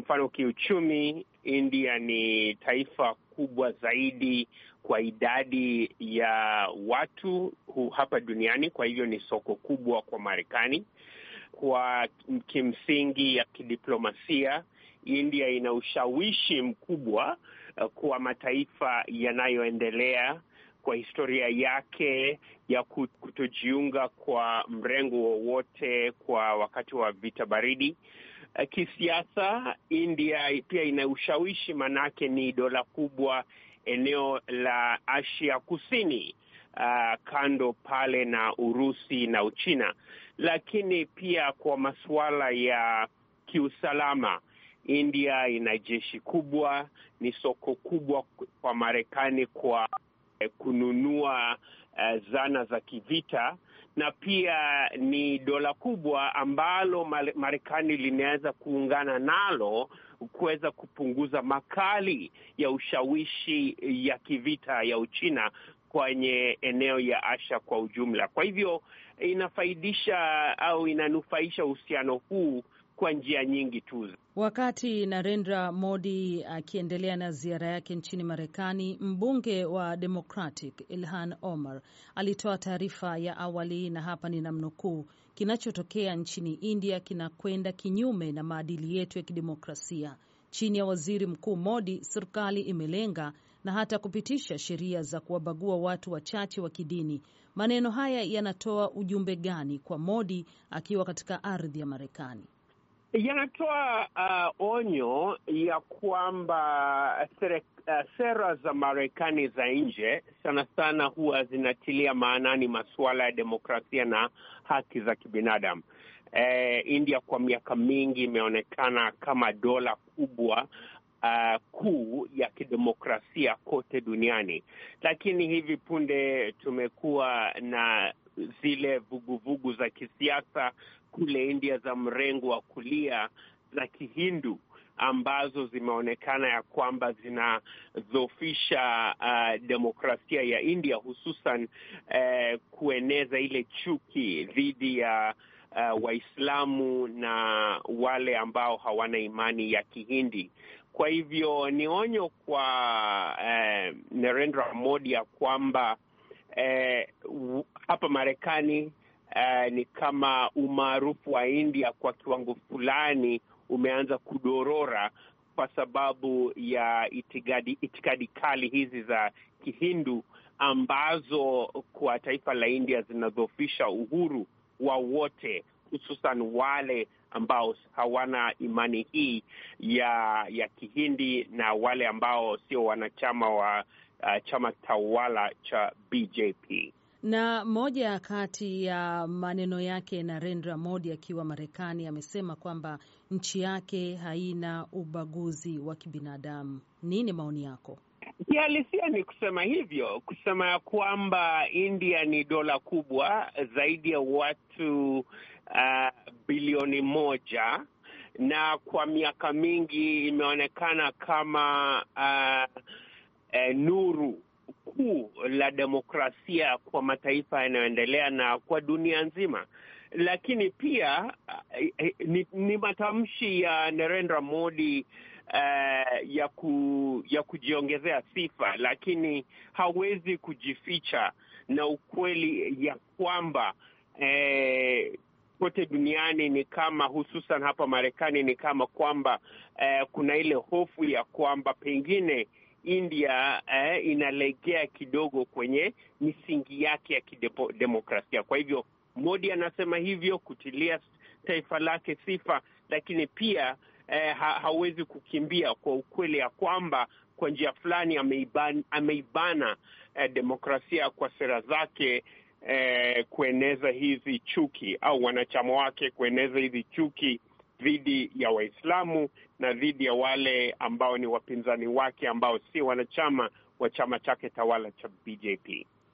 mfano kiuchumi, India ni taifa kubwa zaidi kwa idadi ya watu hapa duniani, kwa hivyo ni soko kubwa kwa Marekani. Kwa kimsingi ya kidiplomasia, India ina ushawishi mkubwa kwa mataifa yanayoendelea kwa historia yake ya kutojiunga kwa mrengo wowote kwa wakati wa vita baridi. Kisiasa, India pia ina ushawishi, manake ni dola kubwa eneo la Asia Kusini, uh, kando pale na Urusi na Uchina. Lakini pia kwa masuala ya kiusalama, India ina jeshi kubwa, ni soko kubwa kwa Marekani kwa kununua uh, zana za kivita na pia ni dola kubwa ambalo Marekani linaweza kuungana nalo kuweza kupunguza makali ya ushawishi ya kivita ya Uchina kwenye eneo ya Asia kwa ujumla. Kwa hivyo inafaidisha au inanufaisha uhusiano huu kwa njia nyingi tu. Wakati Narendra Modi akiendelea na ziara yake nchini Marekani, mbunge wa Democratic Ilhan Omar alitoa taarifa ya awali, na hapa ni namnukuu: kinachotokea nchini India kinakwenda kinyume na maadili yetu ya kidemokrasia. Chini ya waziri mkuu Modi, serikali imelenga na hata kupitisha sheria za kuwabagua watu wachache wa kidini. Maneno haya yanatoa ujumbe gani kwa Modi akiwa katika ardhi ya Marekani? Yanatoa uh, onyo ya kwamba sere, uh, sera za Marekani za nje sana sana huwa zinatilia maanani masuala ya demokrasia na haki za kibinadamu. Eh, India kwa miaka mingi imeonekana kama dola kubwa uh, kuu ya kidemokrasia kote duniani, lakini hivi punde tumekuwa na zile vuguvugu vugu za kisiasa kule India za mrengo wa kulia za Kihindu ambazo zimeonekana ya kwamba zinadhofisha uh, demokrasia ya India hususan uh, kueneza ile chuki dhidi ya uh, Waislamu na wale ambao hawana imani ya Kihindi. Kwa hivyo ni onyo kwa uh, Narendra Modi ya kwamba uh, hapa Marekani Uh, ni kama umaarufu wa India kwa kiwango fulani umeanza kudorora kwa sababu ya itikadi itikadi kali hizi za Kihindu ambazo kwa taifa la India zinadhoofisha uhuru wa wote, hususan wale ambao hawana imani hii ya ya Kihindi na wale ambao sio wanachama wa uh, chama tawala cha BJP na moja kati ya maneno yake Narendra Modi akiwa Marekani amesema kwamba nchi yake haina ubaguzi wa kibinadamu. Nini maoni yako? Kihalisia ni kusema hivyo, kusema ya kwamba India ni dola kubwa zaidi ya watu uh, bilioni moja na kwa miaka mingi imeonekana kama uh, uh, nuru kuu la demokrasia kwa mataifa yanayoendelea na kwa dunia nzima. Lakini pia ni, ni matamshi ya Narendra Modi uh, ya ku, ya kujiongezea sifa, lakini hawezi kujificha na ukweli ya kwamba eh, kote duniani ni kama hususan hapa Marekani ni kama kwamba eh, kuna ile hofu ya kwamba pengine India eh, inalegea kidogo kwenye misingi yake ya kidemokrasia. Kwa hivyo Modi anasema hivyo kutilia taifa lake sifa, lakini pia eh, ha, hawezi kukimbia kwa ukweli ya kwamba kwa njia fulani ameibana, ameibana eh, demokrasia kwa sera zake eh, kueneza hizi chuki au wanachama wake kueneza hizi chuki dhidi ya Waislamu na dhidi ya wale ambao ni wapinzani wake ambao si wanachama wa chama chake tawala cha BJP.